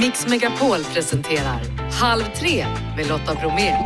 Mix Megapol presenterar Halv tre med Lotta Bromé.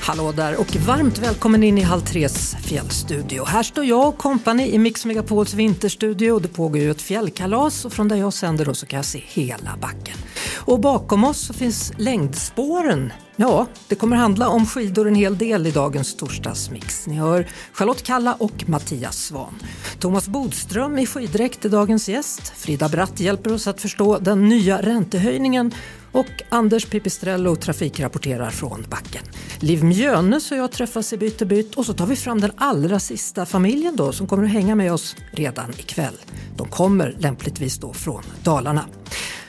Hallå där och varmt välkommen in i Halv tres fjällstudio. Här står jag och kompani i Mix Megapols vinterstudio. Det pågår ju ett fjällkalas och från där jag sänder då så kan jag se hela backen. Och bakom oss så finns längdspåren. Ja, det kommer handla om skidor en hel del i dagens torsdagsmix. Ni hör Charlotte Kalla och Mattias Svan. Thomas Bodström i skiddräkt är dagens gäst. Frida Bratt hjälper oss att förstå den nya räntehöjningen och Anders Pipistrello trafikrapporterar från backen. Liv Mjönes och jag träffas i Byte byt och så tar vi fram den allra sista familjen då som kommer att hänga med oss redan ikväll. De kommer lämpligtvis då från Dalarna.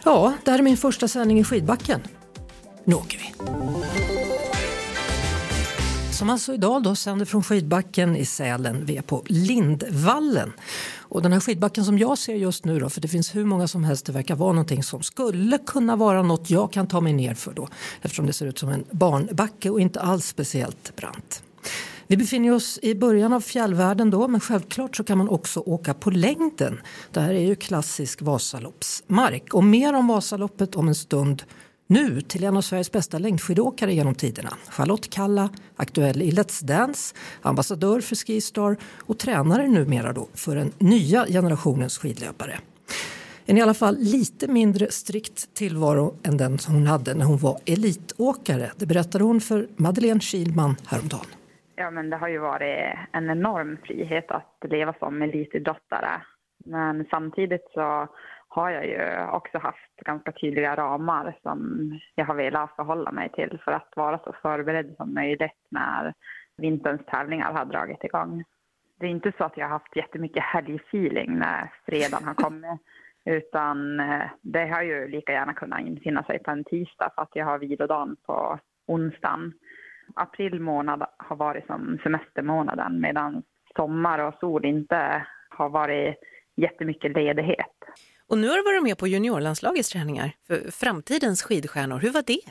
Ja, det här är min första sändning i skidbacken. Nu åker vi! Som alltså idag då sänder från skidbacken i Sälen. Vi är på Lindvallen. Och den här skidbacken som jag ser just nu då, för det finns hur många som helst, det verkar vara någonting som skulle kunna vara något jag kan ta mig ner för då. Eftersom det ser ut som en barnbacke och inte alls speciellt brant. Vi befinner oss i början av fjällvärlden då, men självklart så kan man också åka på längden. Det här är ju klassisk Vasaloppsmark. Och mer om Vasaloppet om en stund nu till en av Sveriges bästa längdskidåkare genom tiderna. Charlotte Kalla, aktuell i Let's Dance, ambassadör för Skistar och tränare numera då för den nya generationens skidlöpare. En i alla fall lite mindre strikt tillvaro än den som hon hade när hon var elitåkare. Det berättade hon för Madeleine Kilman häromdagen. Ja, men det har ju varit en enorm frihet att leva som elitidrottare. Men samtidigt så har jag ju också haft ganska tydliga ramar som jag har velat förhålla mig till för att vara så förberedd som möjligt när vinterns tävlingar har dragit igång. Det är inte så att jag har haft jättemycket helgfeeling när fredagen har kommit utan eh, det har ju lika gärna kunnat infinna sig på en tisdag för att jag har vilodagen på onsdagen. April månad har varit som semestermånaden medan sommar och sol inte har varit jättemycket ledighet. Och nu har du varit med på juniorlandslagets träningar för framtidens skidstjärnor. Hur var det?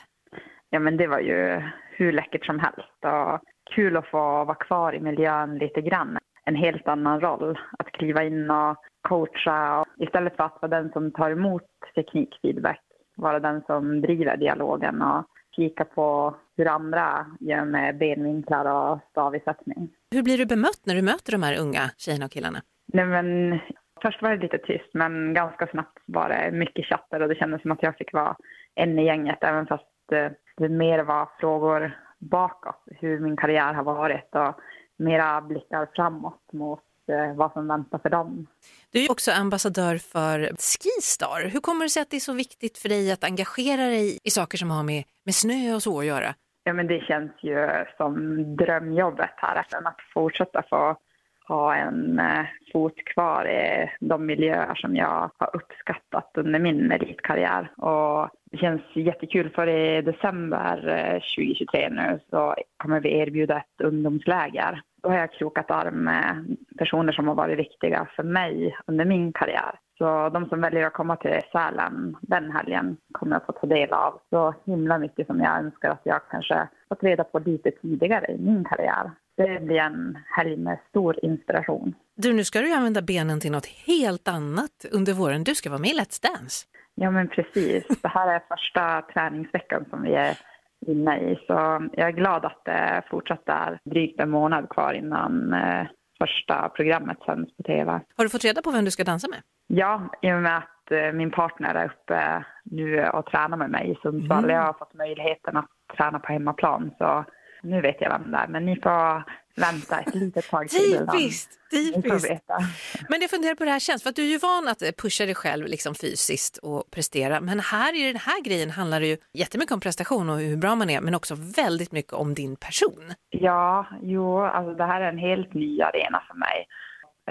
Ja, men det var ju hur läckert som helst och kul att få vara kvar i miljön lite grann. En helt annan roll att kliva in och coacha och istället för att vara den som tar emot teknikfeedback, vara den som driver dialogen och kika på hur andra gör med benvinklar och stavisättning. Hur blir du bemött när du möter de här unga tjejerna och killarna? Nej, men Först var det lite tyst, men ganska snabbt var det mycket chatter och det kändes som att jag fick vara en i gänget, även fast eh, det mer var frågor bakåt, hur min karriär har varit och mera blickar framåt mot eh, vad som väntar för dem. Du är också ambassadör för Skistar. Hur kommer det sig att det är så viktigt för dig att engagera dig i saker som har med, med snö och så att göra? Ja, men det känns ju som drömjobbet här, att fortsätta få ha en eh, fot kvar i de miljöer som jag har uppskattat under min elitkarriär. Och det känns jättekul för i december eh, 2023 nu så kommer vi erbjuda ett ungdomsläger. Då har jag krokat arm med personer som har varit viktiga för mig under min karriär. Så de som väljer att komma till Sälen den helgen kommer att få ta del av så himla mycket som jag önskar att jag kanske fått reda på lite tidigare i min karriär det blir en helg med stor inspiration. Du, nu ska du använda benen till något helt annat under våren. Du ska vara med i Let's Dance. Ja, men precis. Det här är första träningsveckan som vi är inne i, så jag är glad att det fortsatt är drygt en månad kvar innan eh, första programmet sänds på tv. Har du fått reda på vem du ska dansa med? Ja, i och med att eh, min partner är uppe nu och tränar med mig i Sundsvall. Mm. Jag har fått möjligheten att träna på hemmaplan, så nu vet jag vem det är, men ni får vänta ett litet tag till. Typiskt! typiskt. Men jag funderar på det här känns, för att du är ju van att pusha dig själv liksom fysiskt och prestera, men här i den här grejen handlar det ju jättemycket om prestation och hur bra man är, men också väldigt mycket om din person. Ja, jo, alltså det här är en helt ny arena för mig.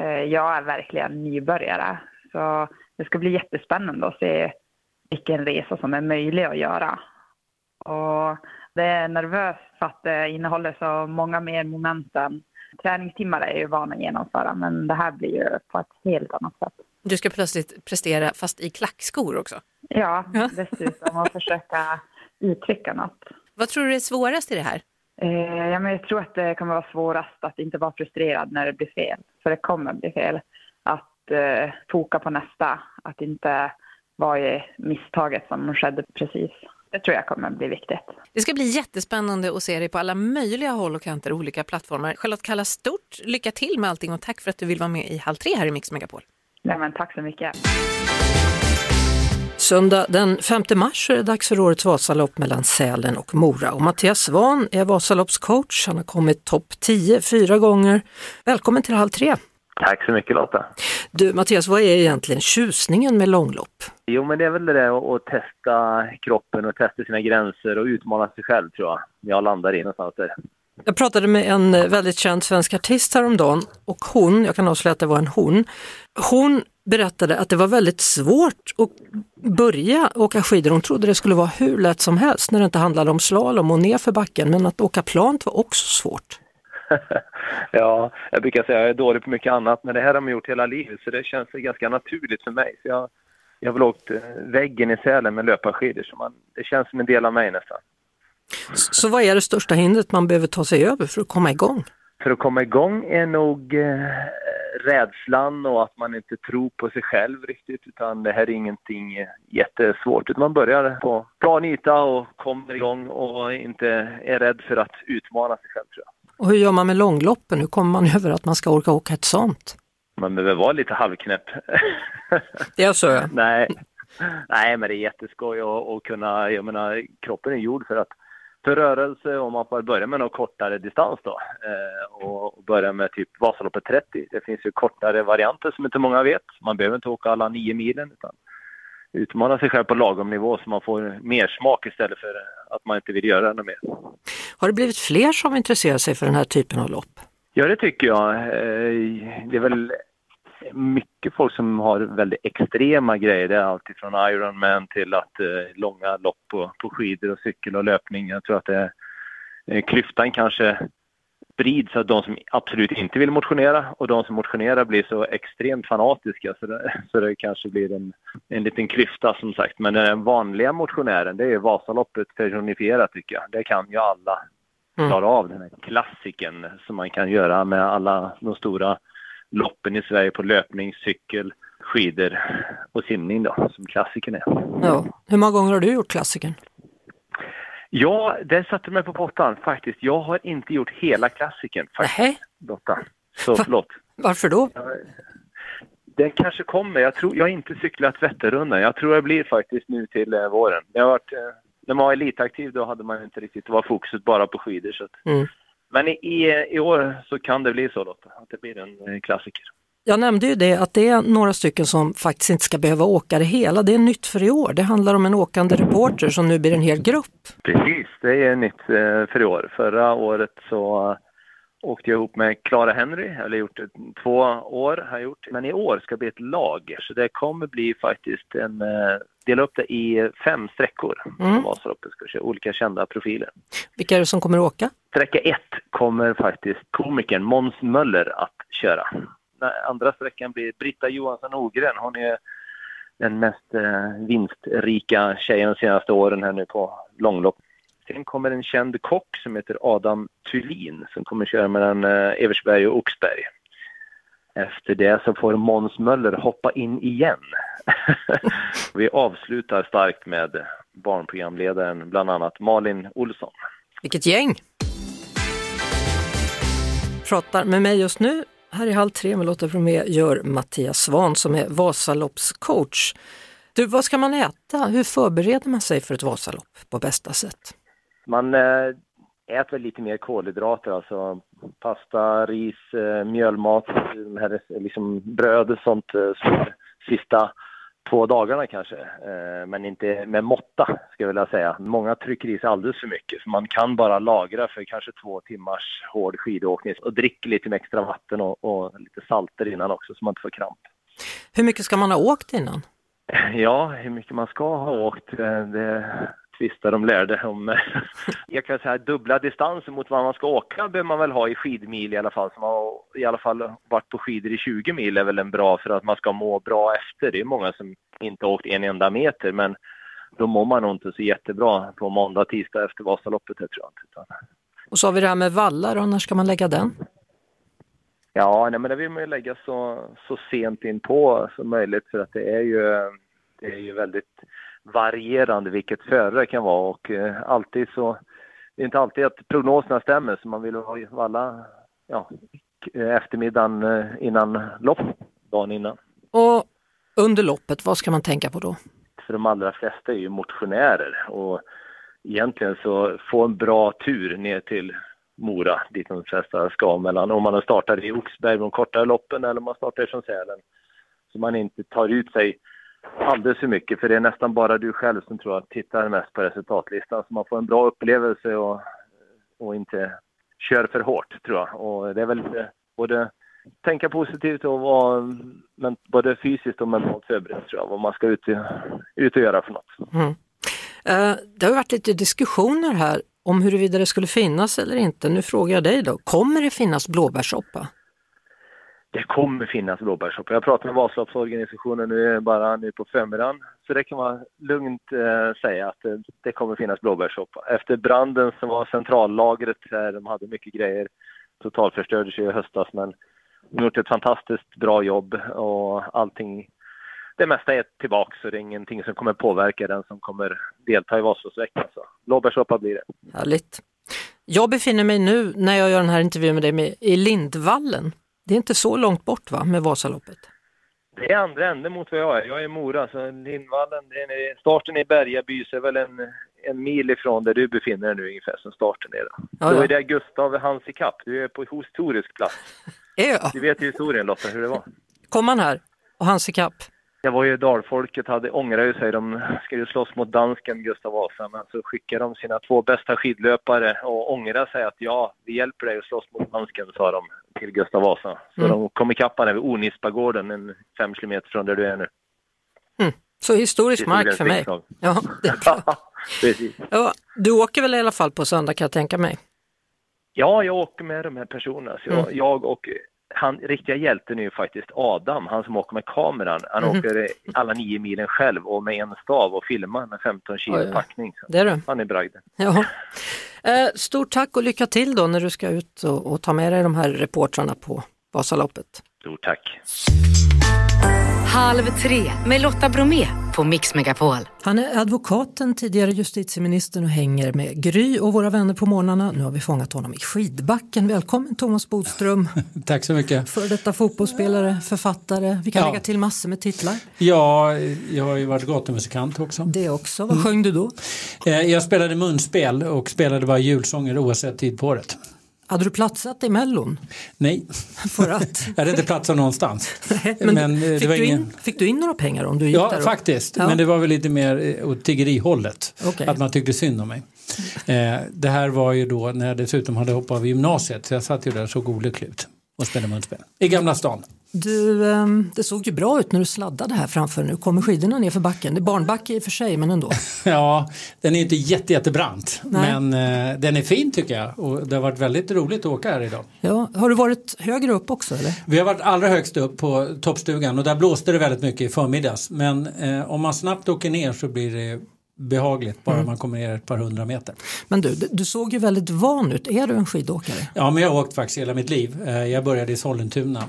Eh, jag är verkligen nybörjare, så det ska bli jättespännande att se vilken resa som är möjlig att göra. Och det är nervöst för att det innehåller så många mer moment än träningstimmar är jag ju van att genomföra men det här blir ju på ett helt annat sätt. Du ska plötsligt prestera fast i klackskor också? Ja, dessutom och försöka uttrycka något. Vad tror du är svårast i det här? Eh, ja, men jag tror att det kommer vara svårast att inte vara frustrerad när det blir fel, för det kommer bli fel. Att eh, foka på nästa, att inte vara i misstaget som skedde precis. Det tror jag kommer bli viktigt. Det ska bli jättespännande att se dig på alla möjliga håll och kanter och olika plattformar. Charlotte Kalla, stort lycka till med allting och tack för att du vill vara med i Halv tre här i Mix Megapol. Ja, men tack så mycket. Söndag den 5 mars är det dags för årets Vasalopp mellan Sälen och Mora. Och Mattias Svan är Vasaloppscoach. Han har kommit topp 10 fyra gånger. Välkommen till Halv tre! Tack så mycket Lotta! Du Mattias, vad är egentligen tjusningen med långlopp? Jo men det är väl det där att testa kroppen och testa sina gränser och utmana sig själv tror jag. Jag landar i någonstans där. Jag pratade med en väldigt känd svensk artist häromdagen och hon, jag kan avslöja att det var en hon, hon berättade att det var väldigt svårt att börja åka skidor. Hon trodde det skulle vara hur lätt som helst när det inte handlade om slalom och nerför backen, men att åka plant var också svårt. ja, jag brukar säga att jag är dålig på mycket annat, men det här har man gjort hela livet så det känns ganska naturligt för mig. Så jag, jag har väl åkt eh, väggen i Sälen med löparskidor, så man, det känns som en del av mig nästan. Så vad är det största hindret man behöver ta sig över för att komma igång? För att komma igång är nog eh, rädslan och att man inte tror på sig själv riktigt utan det här är ingenting jättesvårt utan man börjar på bra yta och kommer igång och inte är rädd för att utmana sig själv tror jag. Och hur gör man med långloppen? Hur kommer man över att man ska orka åka ett sånt? Man behöver vara lite halvknäpp. Det är så? Ja. Nej. Nej, men det är jätteskoj att kunna, jag menar kroppen är gjord för att för rörelse om man får börja med någon kortare distans då eh, och börja med typ Vasaloppet 30. Det finns ju kortare varianter som inte många vet. Man behöver inte åka alla nio milen utan utmana sig själv på lagom nivå så man får mer smak istället för att man inte vill göra något mer. Har det blivit fler som intresserar sig för den här typen av lopp? Ja, det tycker jag. Eh, det är väl mycket folk som har väldigt extrema grejer. Det är allt från Ironman till att eh, långa lopp på, på skidor och cykel och löpning. Jag tror att det, är klyftan kanske sprids av de som absolut inte vill motionera och de som motionerar blir så extremt fanatiska så det, så det kanske blir en, en liten klyfta som sagt. Men den vanliga motionären, det är Vasaloppet personifierat tycker jag. Det kan ju alla mm. klara av, den här klassiken som man kan göra med alla de stora loppen i Sverige på löpning, cykel, skidor och simning då, som klassikern är. Ja. Hur många gånger har du gjort klassikern? Ja, det satte mig på pottan faktiskt. Jag har inte gjort hela klassikern faktiskt, Lotta. Så förlåt. Varför då? Den kanske kommer. Jag, tror, jag har inte cyklat Vätternrundan. Jag tror det blir faktiskt nu till eh, våren. Det har varit, eh, när man var elitaktiv då hade man inte riktigt, det var fokuset bara på skidor. Så att, mm. Men i, i, i, år så kan det bli så Lotta, att det blir en eh, klassiker. Jag nämnde ju det att det är några stycken som faktiskt inte ska behöva åka det hela. Det är nytt för i år. Det handlar om en åkande reporter som nu blir en hel grupp. Precis, det är nytt eh, för i år. Förra året så åkte jag ihop med Clara Henry, eller gjort det två år har jag gjort. Men i år ska det bli ett lag, så det kommer bli faktiskt en, eh, dela upp det i fem sträckor. Mm. Vasaloppet ska köra, olika kända profiler. Vilka är det som kommer att åka? Sträcka ett kommer faktiskt komikern Måns Möller att köra. Andra sträckan blir Britta Johansson Ogren. Hon är den mest eh, vinstrika tjejen de senaste åren här nu på långlopp. Sen kommer en känd kock som heter Adam Thulin som kommer köra mellan eh, Eversberg och Oxberg. Efter det så får Måns Möller hoppa in igen. Vi avslutar starkt med barnprogramledaren, bland annat Malin Olsson. Vilket gäng! Pratar med mig just nu här i Halv tre med Lotta Bromé gör Mattias Svan som är Vasaloppscoach. Du, vad ska man äta? Hur förbereder man sig för ett Vasalopp på bästa sätt? Man eh, äter lite mer kolhydrater, alltså pasta, ris, eh, mjölmat, liksom bröd och sånt eh, sista två dagarna kanske, men inte med måtta ska jag vilja säga. Många trycker i sig alldeles för mycket, så man kan bara lagra för kanske två timmars hård skidåkning och dricka lite extra vatten och, och lite salter innan också så man inte får kramp. Hur mycket ska man ha åkt innan? Ja, hur mycket man ska ha åkt, det tvistar de lärde om. Jag kan säga dubbla distanser mot vad man ska åka behöver man väl ha i skidmil i alla fall. Som har i alla fall varit på skidor i 20 mil är väl en bra för att man ska må bra efter. Det är många som inte åkt en enda meter men då mår man nog inte så jättebra på måndag, tisdag efter Vasaloppet tror jag inte. Och så har vi det här med vallar, och när ska man lägga den? Ja, nej, men det vill man ju lägga så, så sent in på som möjligt för att det är ju, det är ju väldigt varierande vilket före det kan vara och eh, alltid så, det är inte alltid att prognoserna stämmer så man vill ha valla ja, eftermiddagen eh, innan lopp, dagen innan. Och under loppet, vad ska man tänka på då? För de allra flesta är ju motionärer och egentligen så få en bra tur ner till Mora dit de flesta ska mellan om man startar i Oxberg de kortare loppen eller om man startar från Sälen. Så man inte tar ut sig alldeles för mycket för det är nästan bara du själv som tror att tittar mest på resultatlistan så man får en bra upplevelse och, och inte kör för hårt tror jag. Och det är väl både tänka positivt och vara men, både fysiskt och mentalt förberedd tror jag vad man ska ut, ut och göra för något. Mm. Eh, det har varit lite diskussioner här om huruvida det skulle finnas eller inte. Nu frågar jag dig då, kommer det finnas blåbärssoppa? Det kommer finnas blåbärssoppa. Jag pratar med Vasaloppsorganisationen nu bara nu på förmiddagen. Så det kan man lugnt eh, säga att det, det kommer finnas blåbärssoppa. Efter branden som var centrallagret där de hade mycket grejer totalförstördes ju i höstas men de har gjort ett fantastiskt bra jobb och allting det mesta är tillbaka så det är ingenting som kommer påverka den som kommer delta i Vasaloppsveckan. Så blåbärssoppa blir det. Härligt. Jag befinner mig nu, när jag gör den här intervjun med dig, med, i Lindvallen. Det är inte så långt bort va, med Vasaloppet? Det är andra änden mot vad jag är. Jag är i Mora, så Lindvallen, är, starten i Bergaby så är väl en, en mil ifrån där du befinner dig nu ungefär som starten är. Då, ja, då är det Gustav Hansikapp, du är på historisk plats. Är jag? Du vet ju historien Lotta, hur det var. Kom han här och Hansikapp? Jag var ju dalfolket, hade, ångrade sig. De skulle slåss mot dansken Gustav Vasa, men så skickade de sina två bästa skidlöpare och ångrade sig att ja, vi hjälper dig att slåss mot dansken, sa de till Gustav Vasa. Så mm. de kom ikapp honom vid Onispagården, en fem kilometer från där du är nu. Mm. Så historisk mark för mig. Ja, det är. Ja, du åker väl i alla fall på söndag kan jag tänka mig? Ja, jag åker med de här personerna. Så jag, mm. jag och han, riktiga hjälten är ju faktiskt Adam, han som åker med kameran. Han mm. åker alla nio milen själv och med en stav och filmar med 15 kilo Oj, packning. det är du. Han är bragden. Ja. Eh, stort tack och lycka till då när du ska ut och, och ta med dig de här reportrarna på Vasaloppet. Stort tack. Halv tre med Lotta Bromé på Mix Megapol. Han är advokaten, tidigare justitieministern och hänger med Gry och våra vänner på morgnarna. Nu har vi fångat honom i skidbacken. Välkommen Thomas Bodström. Tack så mycket. För detta fotbollsspelare, författare. Vi kan ja. lägga till massor med titlar. Ja, jag har ju varit gatumusikant också. Det också. Vad sjöng du då? Eh, jag spelade munspel och spelade bara julsånger oavsett tid på året. Hade du platsat i Mellon? Nej, För att... jag hade inte platsat någonstans. Nej, men, men eh, fick, du in, fick, du in, några pengar om du gick ja, där? Faktiskt, ja. men det var väl lite mer eh, åt tiggerihållet. Okay. Att man tyckte synd om mig. Eh, det här var ju då när jag dessutom hade hoppat av gymnasiet så jag satt ju där och såg olycklig ut och spelade munspel i Gamla stan. Du, ehm, det såg ju bra ut när du sladdade här framför. Nu kommer skidorna ner för backen. Det är barnbacke i och för sig, men ändå. ja, den är inte jätte, jättebrant, Nej. men eh, den är fin tycker jag. Och det har varit väldigt roligt att åka här idag. Ja, har du varit högre upp också? Eller? Vi har varit allra högst upp på toppstugan och där blåste det väldigt mycket i förmiddags. Men eh, om man snabbt åker ner så blir det behagligt bara mm. man kommer ner ett par hundra meter. Men du, du såg ju väldigt van ut. Är du en skidåkare? Ja, men jag har åkt faktiskt hela mitt liv. Eh, jag började i Sollentuna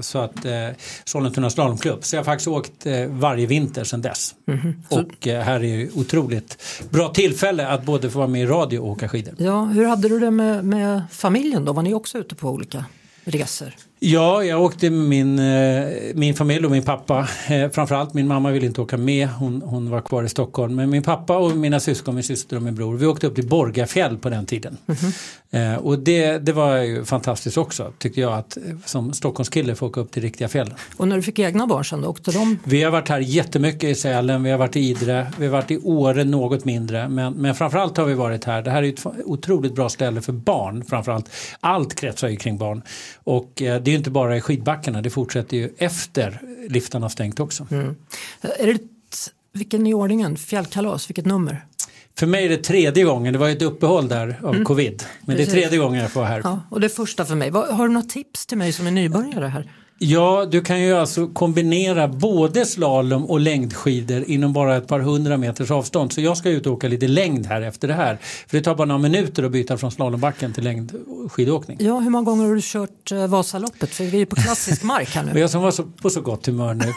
så att eh, Sollentuna slalomklubb. Så jag har faktiskt åkt eh, varje vinter sedan dess. Mm-hmm. Och eh, här är ju otroligt bra tillfälle att både få vara med i radio och åka skidor. Ja, hur hade du det med, med familjen då? Var ni också ute på olika resor? Ja, jag åkte med min, eh, min familj och min pappa. Eh, framförallt min mamma ville inte åka med, hon, hon var kvar i Stockholm. Men min pappa och mina syskon, min syster och min bror, vi åkte upp till Borgafjäll på den tiden. Mm -hmm. Och det, det var ju fantastiskt också, tycker jag, att som Stockholmskille få åka upp till riktiga fjäll. Och när du fick egna barn sen då, åkte de? Vi har varit här jättemycket i Sälen, vi har varit i Idre, vi har varit i Åre något mindre. Men, men framförallt har vi varit här. Det här är ett otroligt bra ställe för barn, framförallt. Allt kretsar ju kring barn. Och det ju inte bara i skidbackarna, det fortsätter ju efter liftarna stängt också. Mm. Är det, vilken i ordningen? Fjällkalas, vilket nummer? För mig är det tredje gången, det var ett uppehåll där av mm. covid. Men Precis. det är tredje gången jag får här. Ja, och det är första för mig. Har du några tips till mig som är nybörjare här? Ja, du kan ju alltså kombinera både slalom och längdskidor inom bara ett par hundra meters avstånd. Så jag ska ut och åka lite längd här efter det här. För det tar bara några minuter att byta från slalombacken till längdskidåkning. Ja, hur många gånger har du kört eh, Vasaloppet? För vi är på klassisk mark här nu. och jag som var så, på så gott humör nu.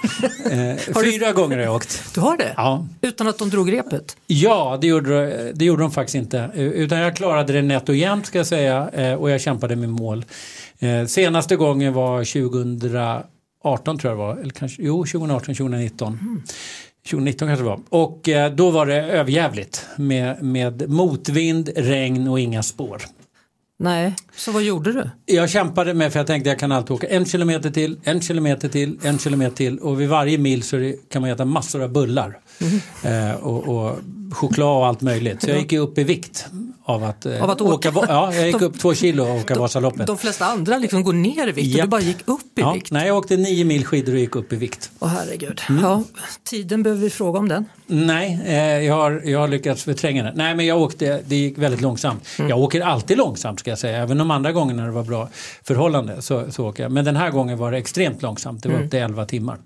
Eh, fyra du... gånger har jag åkt. Du har det? Ja. Utan att de drog repet? Ja, det gjorde, det gjorde de faktiskt inte. Utan jag klarade det nätt och jämnt ska jag säga eh, och jag kämpade med mål. Eh, senaste gången var 2018 tror jag det var, eller kanske, jo 2018, 2019. Mm. 2019 kanske det var. Och eh, då var det överjävligt med, med motvind, regn och inga spår. Nej, så vad gjorde du? Jag kämpade med för jag tänkte jag kan alltid åka en kilometer till, en kilometer till, en kilometer till och vid varje mil så det, kan man äta massor av bullar. Mm. Eh, och, och, choklad och allt möjligt. Så jag gick upp i vikt av att, eh, av att åka. åka. Ja, jag gick upp två kilo och åka de, Vasaloppet. De flesta andra liksom går ner i vikt yep. och du bara gick upp i ja, vikt. Nej, jag åkte nio mil skidor och gick upp i vikt. Åh herregud. Mm. Ja, tiden behöver vi fråga om den. Nej, eh, jag, har, jag har lyckats förtränga den. Nej, men jag åkte, det gick väldigt långsamt. Mm. Jag åker alltid långsamt ska jag säga. Även de andra gångerna det var bra förhållande så, så åker jag. Men den här gången var det extremt långsamt. Det var mm. upp till 11 timmar.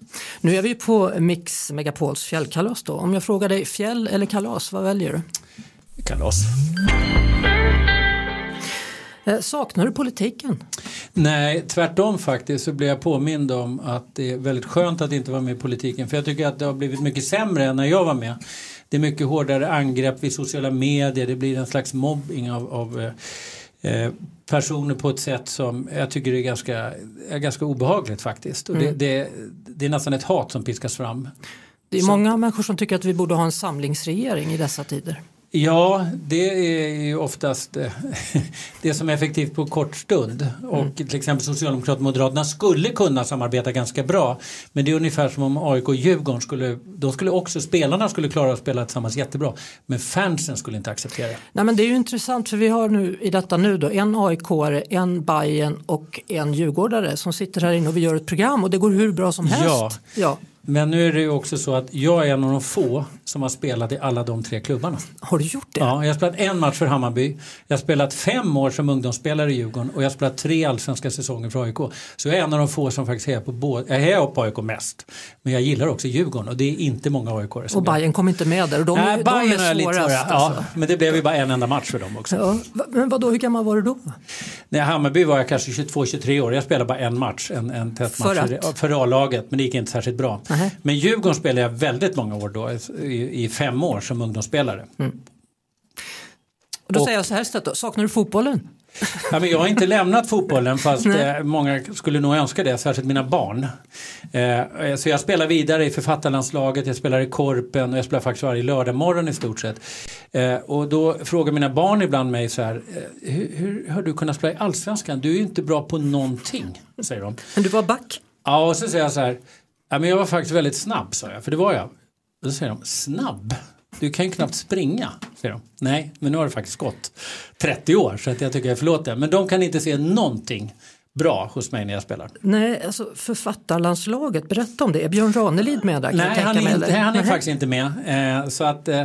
Nu är vi på Mix Megapols fjällkalas då. Om jag frågar dig fjäll eller kalas, vad väljer du? Kalas. Eh, saknar du politiken? Nej, tvärtom faktiskt så blev jag påmind om att det är väldigt skönt att inte vara med i politiken. För jag tycker att det har blivit mycket sämre än när jag var med. Det är mycket hårdare angrepp vid sociala medier, det blir en slags mobbing av, av eh, eh personer på ett sätt som jag tycker är ganska, är ganska obehagligt faktiskt. Och mm. det, det, det är nästan ett hat som piskas fram. Det är många människor som tycker att vi borde ha en samlingsregering i dessa tider. Ja, det är ju oftast eh, det som är effektivt på kort stund. Och mm. till exempel Socialdemokraterna och Moderaterna skulle kunna samarbeta ganska bra. Men det är ungefär som om AIK och Djurgården skulle, de skulle också, spelarna skulle klara att spela tillsammans jättebra. Men fansen skulle inte acceptera det. Nej men det är ju intressant för vi har nu i detta nu då en aik en Bayern och en djurgårdare som sitter här inne och vi gör ett program och det går hur bra som helst. Ja. ja. Men nu är det ju också så att jag är en av de få som har spelat i alla de tre klubbarna. Har du gjort det? Ja, jag har spelat en match för Hammarby. Jag har spelat fem år som ungdomsspelare i Djurgården och jag har spelat tre allsvenska säsonger för AIK. Så jag är en av de få som faktiskt hejar på båda. Jag hejar på AIK mest. Men jag gillar också Djurgården och det är inte många AIK som Och Bayern kom inte med där och de, Nej, de är svårast. Lite ja, alltså. men det blev ju bara en enda match för dem också. Ja, men vadå, hur gammal var du då? Nej, Hammarby var jag kanske 22-23 år. Jag spelade bara en match, en, en testmatch för, för A-laget men det gick inte särskilt bra. -huh. Men Djurgården spelade jag väldigt många år då, i, i fem år som ungdomsspelare. Mm. Och då och, säger jag så här då, saknar du fotbollen? Ja, men jag har inte lämnat fotbollen fast eh, många skulle nog önska det, särskilt mina barn. Eh, så jag spelar vidare i författarlandslaget, jag spelar i Korpen och jag spelar faktiskt varje lördag morgon i stort sett. Eh, och då frågar mina barn ibland mig så här, eh, hur, hur har du kunnat spela i Allsvenskan? Du är ju inte bra på någonting, säger de. Men du var back? Ja, och så säger jag så här, ja, men jag var faktiskt väldigt snabb, sa jag, för det var jag. Då säger de, snabb? Du kan ju knappt springa, säger de. Nej, men nu har det faktiskt gått 30 år så att jag tycker jag förlåter. Men de kan inte se någonting bra hos mig när jag spelar. Nej, alltså författarlandslaget, berätta om det. Är Björn Ranelid med där? Nej, han är, inte, han är faktiskt inte med. Eh, så att eh,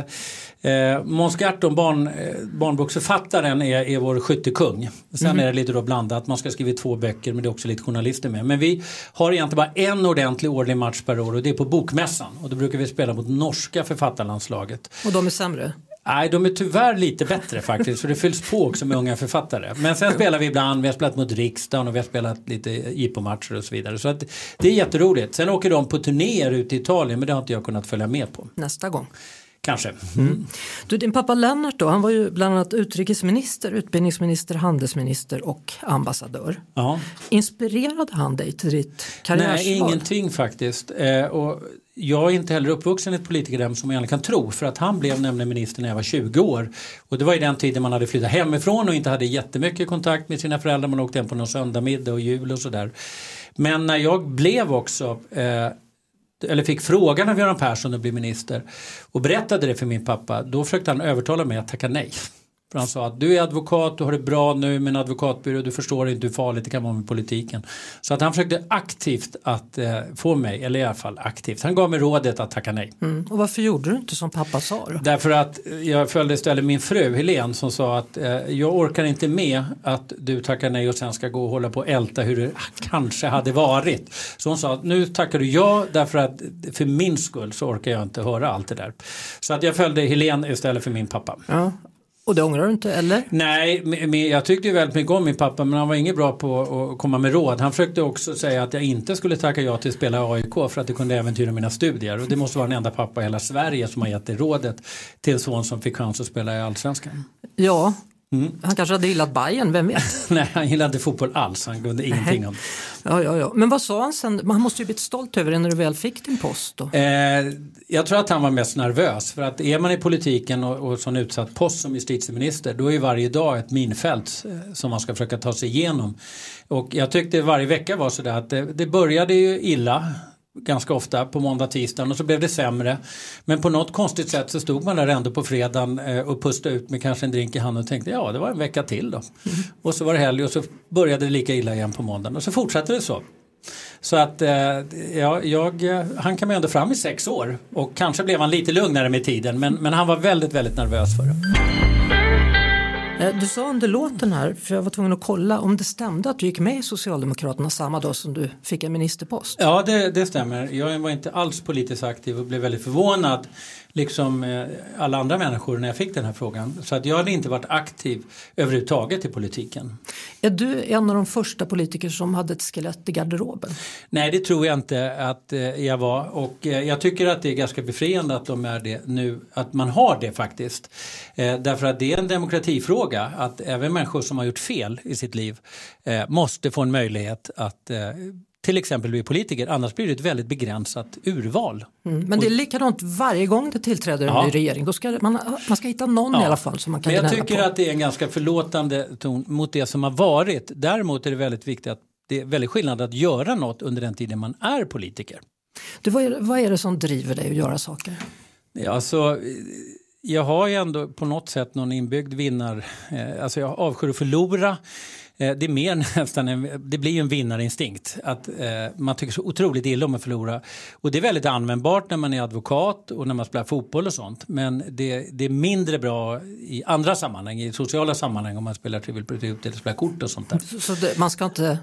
eh Måns Gahrton, barn, eh, barnboksförfattaren, är, är vår skyttekung. Sen mm. är det lite då blandat, man ska skriva två böcker men det är också lite journalister med. Men vi har egentligen bara en ordentlig årlig match per år och det är på Bokmässan. Och då brukar vi spela mot norska författarlandslaget. Och de är sämre? Nej, de är tyvärr lite bättre faktiskt för det fylls på också med unga författare. Men sen spelar vi ibland, vi har spelat mot riksdagen och vi har spelat lite jippomatcher och så vidare. Så att det är jätteroligt. Sen åker de på turnéer ut i Italien men det har inte jag kunnat följa med på. Nästa gång. Kanske. Mm. Du, din pappa Lennart då, han var ju bland annat utrikesminister, utbildningsminister, handelsminister och ambassadör. Ja. Inspirerade han dig till ditt karriärsval? Nej, ingenting faktiskt. Eh, och jag är inte heller uppvuxen i ett politikerhem som man kan tro för att han blev nämligen minister när jag var 20 år. Och det var i den tiden man hade flyttat hemifrån och inte hade jättemycket kontakt med sina föräldrar. Man åkte hem på någon söndagmiddag och jul och sådär. Men när jag blev också eh, eller fick frågan av Göran Persson att bli minister och berättade det för min pappa, då försökte han övertala mig att tacka nej. För han sa att du är advokat, du har det bra nu med en advokatbyrå, du förstår inte hur farligt det kan vara med politiken. Så att han försökte aktivt att eh, få mig, eller i alla fall aktivt, han gav mig rådet att tacka nej. Mm. Och varför gjorde du inte som pappa sa då? Därför att jag följde istället min fru Helene som sa att eh, jag orkar inte med att du tackar nej och sen ska gå och hålla på och älta hur det kanske hade varit. Så hon sa att nu tackar du ja därför att för min skull så orkar jag inte höra allt det där. Så att jag följde Helene istället för min pappa. Ja. Och det ångrar du inte eller? Nej, men jag tyckte ju väldigt mycket om min pappa men han var inget bra på att komma med råd. Han försökte också säga att jag inte skulle tacka ja till att spela AIK för att det kunde äventyra mina studier. Och det måste vara den enda pappa i hela Sverige som har gett det rådet till en son som fick chans att spela i Allsvenskan. Ja, Mm. Han kanske hade gillat Bayern, vem vet? Nej, han gillade inte fotboll alls. Han kunde ingenting om det. Ja, ja, ja. Men vad sa han sen? Han måste ju blivit stolt över det när du väl fick din post. Då. Eh, jag tror att han var mest nervös. För att är man i politiken och, och sån utsatt post som justitieminister då är varje dag ett minfält eh, som man ska försöka ta sig igenom. Och jag tyckte varje vecka var sådär att det, det började ju illa ganska ofta på måndag, tisdagen och så blev det sämre. Men på något konstigt sätt så stod man där ändå på fredagen eh, och pustade ut med kanske en drink i handen och tänkte ja det var en vecka till då. Mm. Och så var det helg och så började det lika illa igen på måndagen och så fortsatte det så. Så att eh, ja, jag, han kan mig ändå fram i sex år och kanske blev han lite lugnare med tiden men, men han var väldigt, väldigt nervös för det. Eh, du sa under låten här, för jag var tvungen att kolla om det stämde att du gick med i Socialdemokraterna samma dag som du fick en ministerpost. Ja, det, det stämmer. Jag var inte alls politiskt aktiv och blev väldigt förvånad liksom eh, alla andra människor när jag fick den här frågan. Så att jag hade inte varit aktiv överhuvudtaget i politiken. Är du en av de första politiker som hade ett skelett i garderoben? Nej det tror jag inte att eh, jag var och jag tycker att det är ganska befriande att de är det nu, att man har det faktiskt. Därför att det är en demokratifråga fråga att även människor som har gjort fel i sitt liv eh, måste få en möjlighet att eh, till exempel bli politiker, annars blir det ett väldigt begränsat urval. Mm, men det är likadant varje gång det tillträder en ja. ny regering. Då ska man, man ska hitta någon ja. i alla fall som man kan Men Jag tycker på. att det är en ganska förlåtande ton mot det som har varit. Däremot är det väldigt viktigt att det är väldigt skillnad att göra något under den tiden man är politiker. Du, vad, är, vad är det som driver dig att göra saker? Alltså, jag har ju ändå på något sätt någon inbyggd vinnar... Eh, alltså jag avskyr att förlora. Eh, det är mer nästan en, det blir ju en vinnarinstinkt. Att eh, man tycker så otroligt illa om att förlora. Och det är väldigt användbart när man är advokat och när man spelar fotboll och sånt. Men det, det är mindre bra i andra sammanhang, i sociala sammanhang om man spelar Trivial eller spelar kort och sånt där. Så, Så det, man ska inte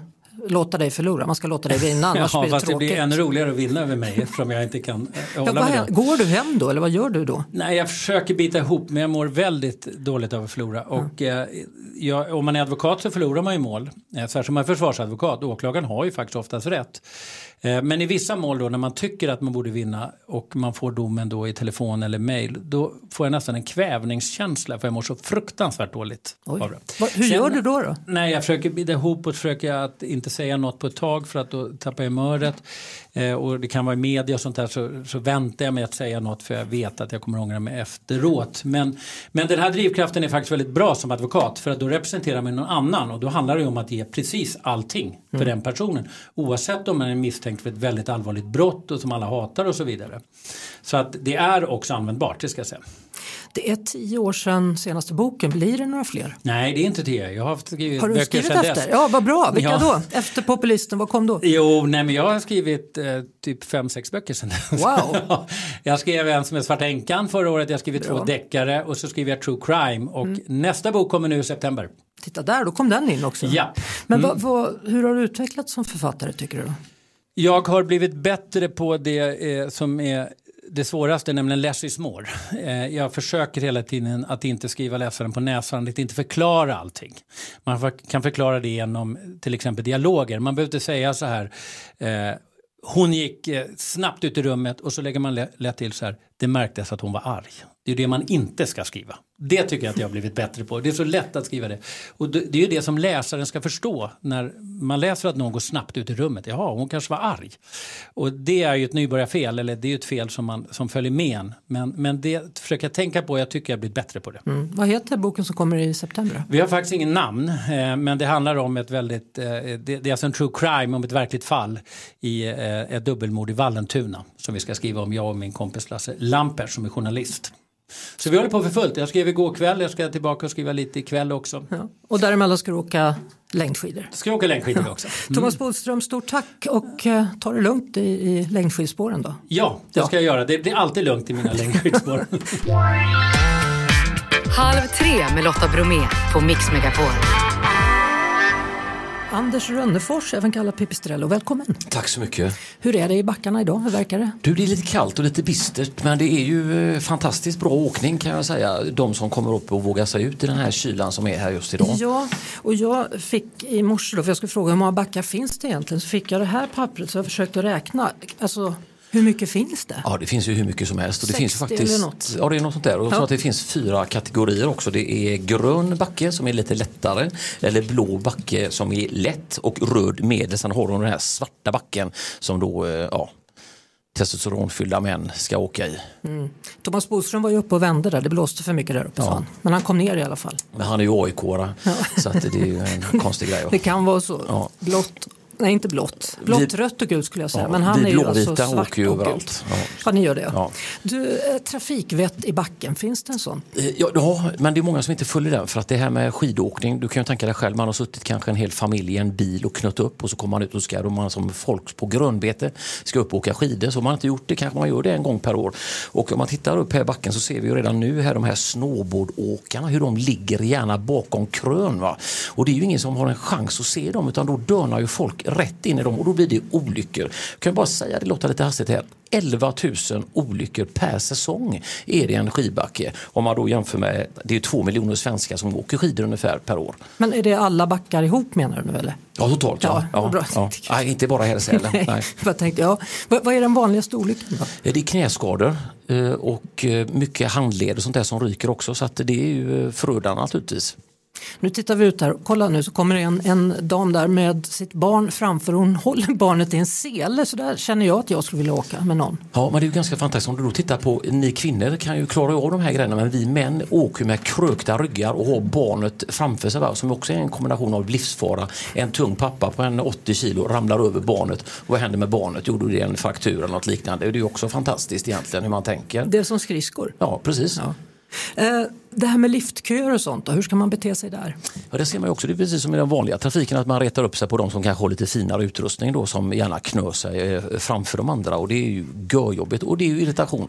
låta dig förlora, man ska låta dig vinna annars ja, blir det tråkigt. det blir ännu roligare att vinna över mig eftersom jag inte kan eh, hålla ja, mig Går du hem då eller vad gör du då? Nej, jag försöker bita ihop men jag mår väldigt dåligt av att förlora. Mm. Och, eh, jag, om man är advokat så förlorar man ju mål. Eh, särskilt om man är försvarsadvokat. Åklagaren har ju faktiskt oftast rätt. Eh, men i vissa mål då när man tycker att man borde vinna och man får domen då i telefon eller mail då får jag nästan en kvävningskänsla för jag mår så fruktansvärt dåligt. Av det. Va, hur Sen, gör du då, då? Nej, jag försöker bita ihop och försöker att inte säga något på ett tag för att då tappar jag humöret. Eh, och det kan vara i media och sånt där så, så väntar jag med att säga något för jag vet att jag kommer ångra mig efteråt. Men, men den här drivkraften är faktiskt väldigt bra som advokat för att då representerar man någon annan och då handlar det om att ge precis allting för mm. den personen. Oavsett om man är misstänkt för ett väldigt allvarligt brott och som alla hatar och så vidare. Så att det är också användbart, det ska jag säga. Det är tio år sedan senaste boken, blir det några fler? Nej det är inte tio, jag har skrivit Har du skrivit efter? Dess. Ja vad bra, vilka ja. då? Efter Populisten, vad kom då? Jo, nej men jag har skrivit eh, typ fem, sex böcker sedan dess. Wow! jag skrev en som är Svarta änkan förra året, jag bra. två deckare och så skriver jag True Crime och mm. nästa bok kommer nu i september. Titta där, då kom den in också. Ja. Men mm. vad, vad, hur har du utvecklats som författare tycker du? Jag har blivit bättre på det eh, som är det svåraste, nämligen less is more. Eh, jag försöker hela tiden att inte skriva läsaren på näsan, att inte förklara allting. Man kan förklara det genom till exempel dialoger. Man behöver inte säga så här eh, hon gick eh, snabbt ut i rummet och så lägger man lätt till så här. Det märktes att hon var arg. Det är det man inte ska skriva. Det tycker jag att jag har blivit bättre på. Det är så lätt att skriva det. Och det är ju det som läsaren ska förstå när man läser att någon går snabbt ut i rummet. Jaha, hon kanske var arg. Och det är ju ett nybörjarfel, eller det är ju ett fel som, man, som följer med en. Men, men det försöker jag tänka på, jag tycker jag har blivit bättre på det. Mm. Vad heter boken som kommer i september? Vi har faktiskt ingen namn, eh, men det handlar om ett väldigt, eh, det, är alltså en true crime om ett verkligt fall i eh, ett dubbelmord i Vallentuna som vi ska skriva om, jag och min kompis Lasse Lamper som är journalist. Så vi håller på för fullt. Jag skrev igår kväll, jag ska tillbaka och skriva lite ikväll också. Ja. Och däremellan ska du åka längdskidor. Ska jag åka längdskidor också. Mm. Thomas Bodström, stort tack och uh, ta det lugnt i, i längdskidspåren då. Ja, det ja. ska jag göra. Det blir alltid lugnt i mina längdskidspår. Halv tre med Lotta Bromé på Mix Megapol. Anders Rönnefors, även kallad Pipistrello. Välkommen! Tack så mycket! Hur är det i backarna idag? Hur verkar det? Du, det är lite kallt och lite bistert men det är ju eh, fantastiskt bra åkning kan jag säga. De som kommer upp och vågar sig ut i den här kylan som är här just idag. Ja, och jag fick i morse då, för jag skulle fråga hur många backar finns det egentligen, så fick jag det här pappret så jag försökte räkna. Alltså, hur mycket finns det? Ja, det finns ju hur mycket som helst. Och det 60 finns faktiskt, eller något? Ja, det är något sånt där. Och ja. att det finns fyra kategorier också. Det är grön backe som är lite lättare, eller blå backe som är lätt och röd medel. Sen har de den här svarta backen som då, eh, ja, testosteronfyllda män ska åka i. Mm. Thomas Boström var ju uppe och vände där, det blåste för mycket där uppe ja. Men han kom ner i alla fall. Men han är ju aik ja. så att det är ju en konstig grej. Det kan vara så. Ja. Blått Nej, inte blått. Blått, vi, rött och gult skulle jag säga. Ja, men han är ju alltså svart åker ju och överallt. Ja. ja, ni gör det. Ja. Du, eh, trafikvett i backen, finns det en sån? Eh, ja, ja, men det är många som inte följer den. För att det här med skidåkning, du kan ju tänka dig själv, man har suttit kanske en hel familj i en bil och knött upp och så kommer man ut och ska, och man som folk på grönbete ska upp och åka skidor. Så om man inte gjort det kanske man gör det en gång per år. Och om man tittar upp här i backen så ser vi ju redan nu här de här snowboardåkarna, hur de ligger gärna bakom krön. Va? Och det är ju ingen som har en chans att se dem utan då dönar ju folk rätt in i dem och då blir det olyckor. Jag kan bara säga, det låter lite hastigt här, 11 000 olyckor per säsong är det en skidbacke. Om man då jämför med, det är två miljoner svenskar som åker skidor ungefär per år. Men är det alla backar ihop menar du nu eller? Ja, totalt ja. ja, ja, ja. Nej, inte bara här i Sälen. Nej. Jag tänkte, ja. Vad är den vanligaste olyckan då? Det är knäskador eh, och eh, mycket handled och sånt där som ryker också så att det är ju förödande naturligtvis. Nu tittar vi ut här, kolla nu så kommer det en, en dam där med sitt barn framför hon håller barnet i en sele så där känner jag att jag skulle vilja åka med någon. Ja men det är ju ganska fantastiskt om du då tittar på, ni kvinnor kan ju klara av de här grejerna men vi män åker med krökta ryggar och har barnet framför sig som också är en kombination av livsfara. En tung pappa på en 80 kilo ramlar över barnet. Vad händer med barnet? Är det en fraktur eller något liknande. Det är ju också fantastiskt egentligen hur man tänker. Det är som skridskor. Ja, precis. Ja. Eh, det här med liftköer och sånt, då, hur ska man bete sig där? Ja, det ser man också, det är precis som i den vanliga trafiken att man retar upp sig på de som kanske har lite finare utrustning då som gärna knör sig eh, framför de andra och det är ju görjobbigt och det är ju irritation.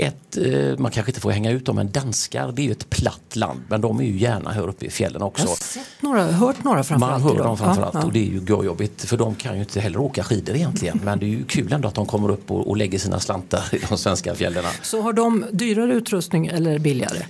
Ett, eh, man kanske inte får hänga ut dem men danskar det är ju ett platt land men de är ju gärna här uppe i fjällen också. Jag har sett några, hört några framförallt. Man hör dem framförallt ja, ja. och det är ju görjobbigt för de kan ju inte heller åka skidor egentligen men det är ju kul ändå att de kommer upp och, och lägger sina slantar i de svenska fjällen. Så har de dyrare utrustning eller billigare?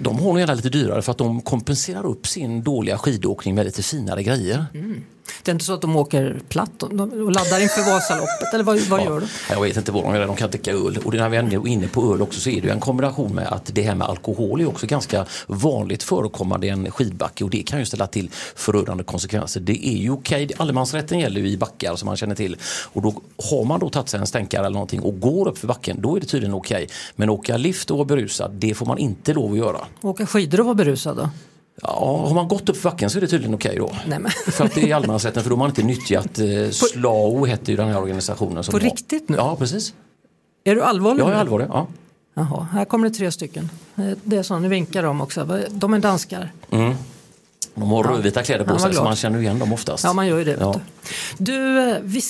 de har nog gärna lite dyrare för att de kompenserar upp sin dåliga skidåkning med lite finare grejer. Mm. Det är inte så att de åker platt och laddar inför Vasaloppet eller vad, vad ja, gör de? Jag vet inte vad de gör, de kan dricka öl. Och när vi är inne på öl också så är det en kombination med att det här med alkohol är också ganska vanligt förekommande i en skidbacke och det kan ju ställa till förödande konsekvenser. Det är ju okej, okay. allemansrätten gäller ju i backar som man känner till och då har man då tagit sig en stänkare eller någonting och går upp för backen då är det tydligen okej. Okay. Men åka lift och vara berusad det får man inte lov att göra. Åka skidor och vara berusad då? Ja, har man gått upp för backen så är det tydligen okej okay då. Nej, För att det är allemansrätten för då har man inte nyttjat eh, SLAO hette ju den här organisationen. Som på har... riktigt nu? Ja, precis. Är du allvarlig? Jag är allvarlig, ja. Jaha, här kommer det tre stycken. Eh, det är så, nu vinkar de också. De är danskar. Mm. De har ja. rödvita kläder på sig så man känner igen dem oftast. Ja, man gör ju det. Ja. Du, eh, vi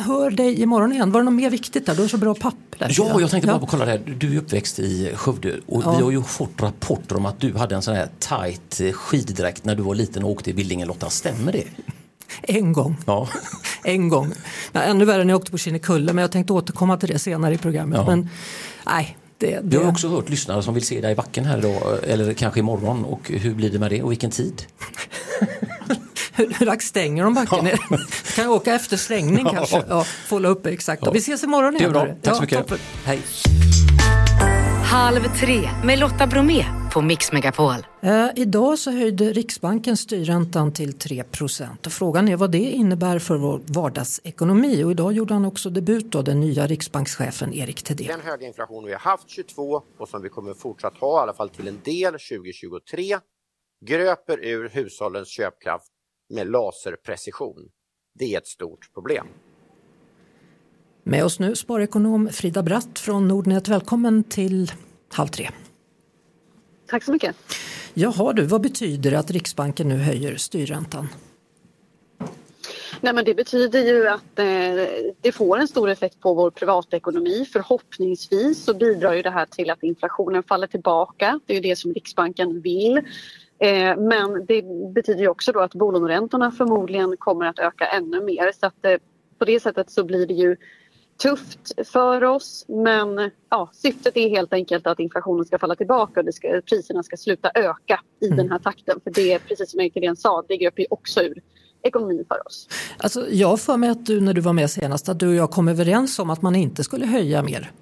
hör dig imorgon igen. Var det något mer viktigt där? Du har så bra papper. Ja, jag tänkte bara på kolla det. Du är uppväxt i Skövde och vi har ju fått rapporter om att du hade en sån här tight eh, skiddräkt när du var liten och åkte i Billingen Lotta. Stämmer det? En gång. Ja. en gång. Ja, ännu värre när jag åkte på Kinnekulle men jag tänkte återkomma till det senare i programmet. Ja. Men nej, det, det... Jag har också hört lyssnare som vill se dig i backen här idag eller kanske imorgon och hur blir det med det och vilken tid? hur dags stänger de backen? Ja. kan jag åka efter stängning kanske? Ja, få upp exakt. Ja. Vi ses imorgon igen. Det är bra. Tack så mycket. Toppen. Hej. Halv tre med Lotta Bromé på Mix Megapol. Eh, idag så höjde Riksbanken styrräntan till 3 och frågan är vad det innebär för vår vardagsekonomi. Och idag gjorde han också debut då, den nya riksbankschefen Erik Thedéen. Den höga inflation vi har haft 22 och som vi kommer fortsatt ha i alla fall till en del 2023 gröper ur hushållens köpkraft med laserprecision. Det är ett stort problem. Med oss nu sparekonom Frida Bratt från Nordnet. Välkommen till Halv tre. Tack så mycket. Jaha du, vad betyder det att Riksbanken nu höjer styrräntan? Nej, men det betyder ju att eh, det får en stor effekt på vår privatekonomi. Förhoppningsvis så bidrar ju det här till att inflationen faller tillbaka. Det är ju det som Riksbanken vill. Eh, men det betyder ju också då att bolåneräntorna förmodligen kommer att öka ännu mer. Så att, eh, på det sättet så blir det ju tufft för oss men ja, syftet är helt enkelt att inflationen ska falla tillbaka och ska, priserna ska sluta öka i mm. den här takten. För det, precis som Erik sa, det gröper ju också ur ekonomin för oss. Alltså, jag har för mig att du när du var med senast att du och jag kom överens om att man inte skulle höja mer.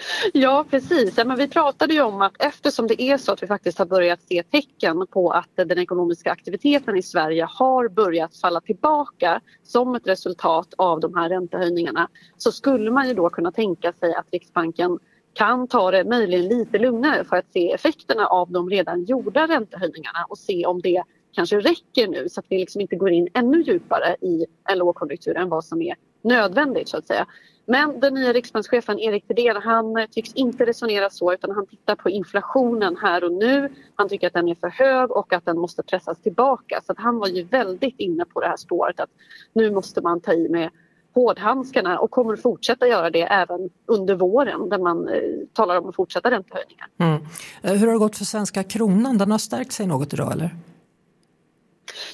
Ja precis, ja, men vi pratade ju om att eftersom det är så att vi faktiskt har börjat se tecken på att den ekonomiska aktiviteten i Sverige har börjat falla tillbaka som ett resultat av de här räntehöjningarna så skulle man ju då kunna tänka sig att Riksbanken kan ta det möjligen lite lugnare för att se effekterna av de redan gjorda räntehöjningarna och se om det kanske räcker nu så att vi liksom inte går in ännu djupare i en lågkonjunktur än vad som är nödvändigt så att säga. Men den nya riksbankschefen Erik Thedéen han tycks inte resonera så utan han tittar på inflationen här och nu. Han tycker att den är för hög och att den måste pressas tillbaka. Så han var ju väldigt inne på det här spåret att nu måste man ta i med hårdhandskarna och kommer att fortsätta göra det även under våren där man eh, talar om att fortsätta räntehöjningar. Mm. Eh, hur har det gått för svenska kronan? Den har stärkt sig något idag eller?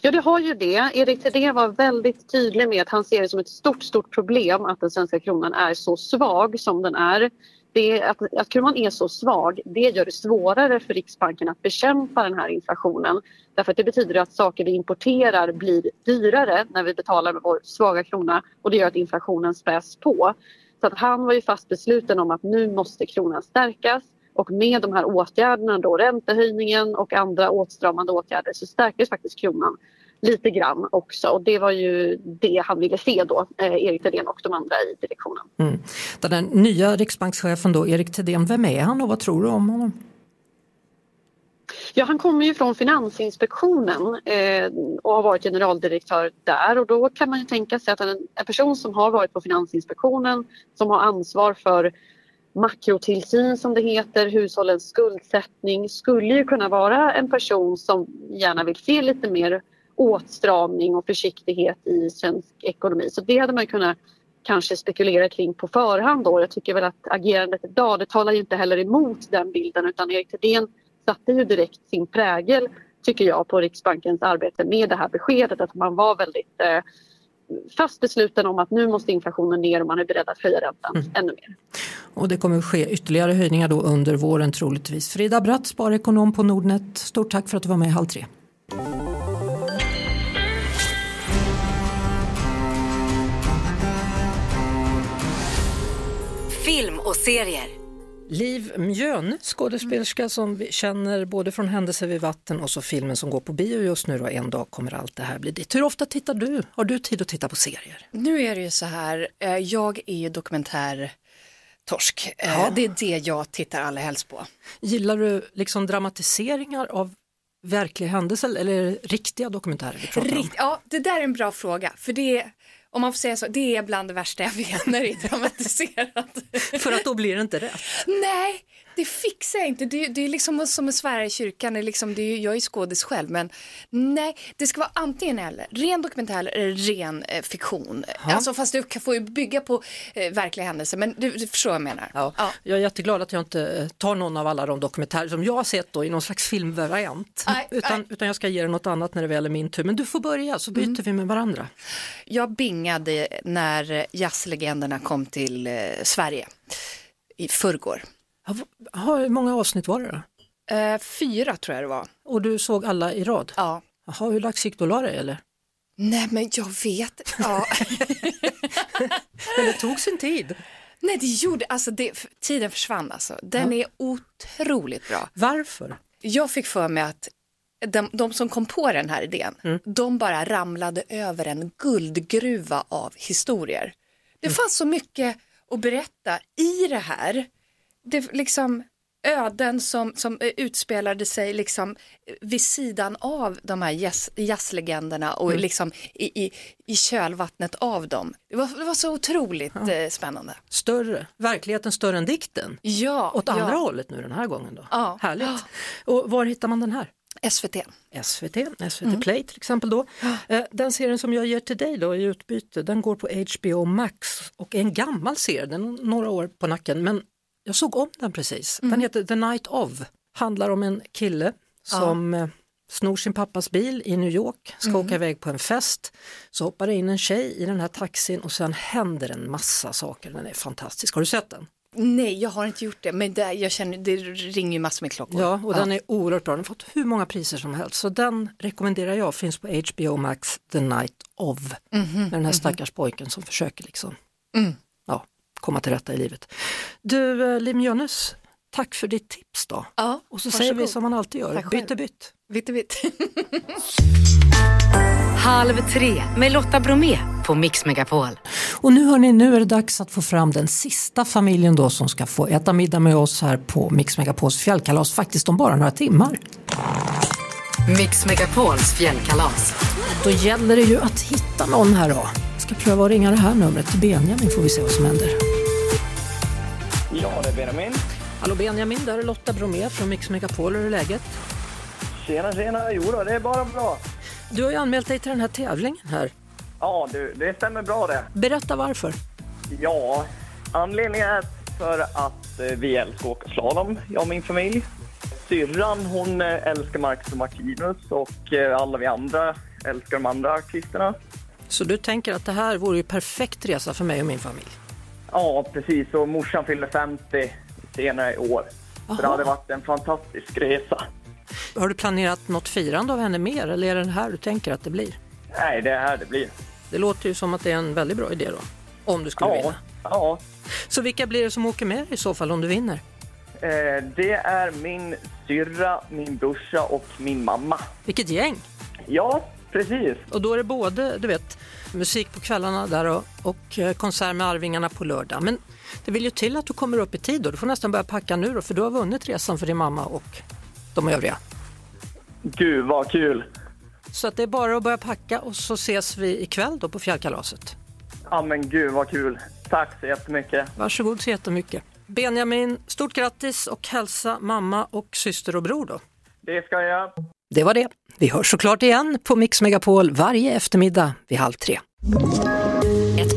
Ja, det har ju det. Erik Thedéen var väldigt tydlig med att han ser det som ett stort, stort problem att den svenska kronan är så svag som den är. Det, att, att kronan är så svag det gör det svårare för Riksbanken att bekämpa den här inflationen. Därför att det betyder att saker vi importerar blir dyrare när vi betalar med vår svaga krona och det gör att inflationen späs på. Så att han var ju fast besluten om att nu måste kronan stärkas och med de här åtgärderna, då, räntehöjningen och andra åtstramande åtgärder så stärktes faktiskt kronan lite grann också. Och det var ju det han ville se då, eh, Erik Thedéen och de andra i direktionen. Mm. Den nya riksbankschefen då, Erik Thedéen, vem är han och vad tror du om honom? Ja, han kommer ju från Finansinspektionen eh, och har varit generaldirektör där och då kan man ju tänka sig att en, en person som har varit på Finansinspektionen som har ansvar för makrotillsyn som det heter, hushållens skuldsättning skulle ju kunna vara en person som gärna vill se lite mer åtstramning och försiktighet i svensk ekonomi. Så det hade man kunnat kanske spekulera kring på förhand. Då. Jag tycker väl att agerandet idag det talar ju inte heller emot den bilden utan Erik Thedéen satte ju direkt sin prägel tycker jag på Riksbankens arbete med det här beskedet att man var väldigt eh, fast besluten om att nu måste inflationen ner och man är beredd att höja räntan mm. ännu mer. Och det kommer att ske ytterligare höjningar då under våren troligtvis. Frida Bratt, sparekonom på Nordnet. Stort tack för att du var med i Halv tre. Film och serier. Liv Mjön, skådespelerska som vi känner både från Händelser vid vatten och så filmen som går på bio just nu då, En dag kommer allt det här bli ditt. Hur ofta tittar du? Har du tid att titta på serier? Nu är det ju så här, eh, jag är ju dokumentär torsk. Eh, ja. Det är det jag tittar allra helst på. Gillar du liksom dramatiseringar av verkliga händelser eller riktiga dokumentärer vi om? Ja, det där är en bra fråga. För det om man får säga så, det är bland det värsta jag vet när det är dramatiserat. För att då blir det inte rätt? Nej, det fixar jag inte. Det, det är liksom som att svära i kyrkan. Det är liksom, det är, jag är skådis själv men nej, det ska vara antingen eller. Ren dokumentär eller ren eh, fiktion. Ha. Alltså fast det får ju bygga på eh, verkliga händelser men du, du förstår vad jag menar. Ja. ja. Jag är jätteglad att jag inte eh, tar någon av alla de dokumentärer som jag har sett då i någon slags filmvariant. Utan, utan jag ska ge dig något annat när det väl är min tur. Men du får börja så byter mm. vi med varandra. Jag bingade när jazzlegenderna kom till eh, Sverige i förrgår. Hur många avsnitt var det då? Eh, fyra tror jag det var. Och du såg alla i rad? Ja. Jaha, hur dags gick du och la dig eller? Nej men jag vet, ja. men det tog sin tid. Nej det gjorde, alltså det, tiden försvann alltså. Den ja. är otroligt bra. Varför? Jag fick för mig att de, de som kom på den här idén, mm. de bara ramlade över en guldgruva av historier. Det mm. fanns så mycket att berätta i det här det liksom öden som, som eh, utspelade sig liksom eh, vid sidan av de här jazz, jazzlegenderna och mm. liksom i, i, i kölvattnet av dem. Det var, det var så otroligt ja. Eh, spännande. Större, verkligheten större än dikten. Ja. Åt andra ja. hållet nu den här gången då. Ja. Härligt. Och var hittar man den här? SVT. SVT, SVT mm. Play till exempel då. Den serien som jag ger till dig då i utbyte, den går på HBO Max och är en gammal serie, den är några år på nacken men jag såg om den precis. Den mm. heter The Night of. Handlar om en kille som ja. Eh, snor sin pappas bil i New York, ska mm. åka iväg på en fest. Så hoppar det in en tjej i den här taxin och sen händer en massa saker. Den är fantastisk. Har du sett den? Nej, jag har inte gjort det, men det, jag känner, det ringer ju massor med klockor. Ja, och ja. den är oerhört bra. Den har fått hur många priser som helst. Så den rekommenderar jag, finns på HBO Max, The Night of. Mm -hmm. Med den här mhm. stackars pojken som försöker liksom mm komma till rätta i livet. Du eh, Lim Jönes, tack för ditt tips då. Ja, och så säger vi som man alltid gör, bytte bytt. Bytte bytt. Halv tre med Lotta Bromé på Mix Megapol. Och nu hörni, nu är det dags att få fram den sista familjen då som ska få äta middag med oss här på Mix Megapols fjällkalas, faktiskt om bara några timmar. Mix Megapols fjällkalas. Då gäller det ju att hitta någon här då ska pröva att ringa det här numret till Benjamin får vi se vad som händer. Benjamin. Hallå Benjamin, där är Lotta Bromé från Mix Megapol. Hur är läget? Tjena, tjena. Jo då, det är bara bra. Du har ju anmält dig till den här tävlingen här. Ja, du, det stämmer bra det. Berätta varför. Ja, anledningen är för att eh, vi älskar att åka slalom, jag och min familj. Syrran hon eh, älskar Marcus och Martinus och eh, alla vi andra älskar de andra artisterna. Så du tänker att det här vore ju perfekt resa för mig och min familj? Ja, precis. Och morsan fyller 50 senare i år. Aha. Så det hade varit en fantastisk resa. Har du planerat något firande av henne mer eller är det här du tänker att det blir? Nej, det är här det blir. Det låter ju som att det är en väldigt bra idé då, om du skulle ja, vinna. Ja. Så vilka blir det som åker med i så fall om du vinner? Eh, det är min syrra, min brorsa och min mamma. Vilket gäng! Ja, Precis. Och då är det både, du vet, musik på kvällarna där och, och eh, konsert med Arvingarna på lördag. Men det vill ju till att du kommer upp i tid då. Du får nästan börja packa nu då, för du har vunnit resan för din mamma och de övriga. Gud vad kul! Så att det är bara att börja packa och så ses vi ikväll då på fjällkalaset. Ja men gud vad kul! Tack så jättemycket! Varsågod så jättemycket! Benjamin, stort grattis och hälsa mamma och syster och bror då. Det ska jag. Det var det. Vi hörs såklart igen på Mix Megapol varje eftermiddag vid halv tre.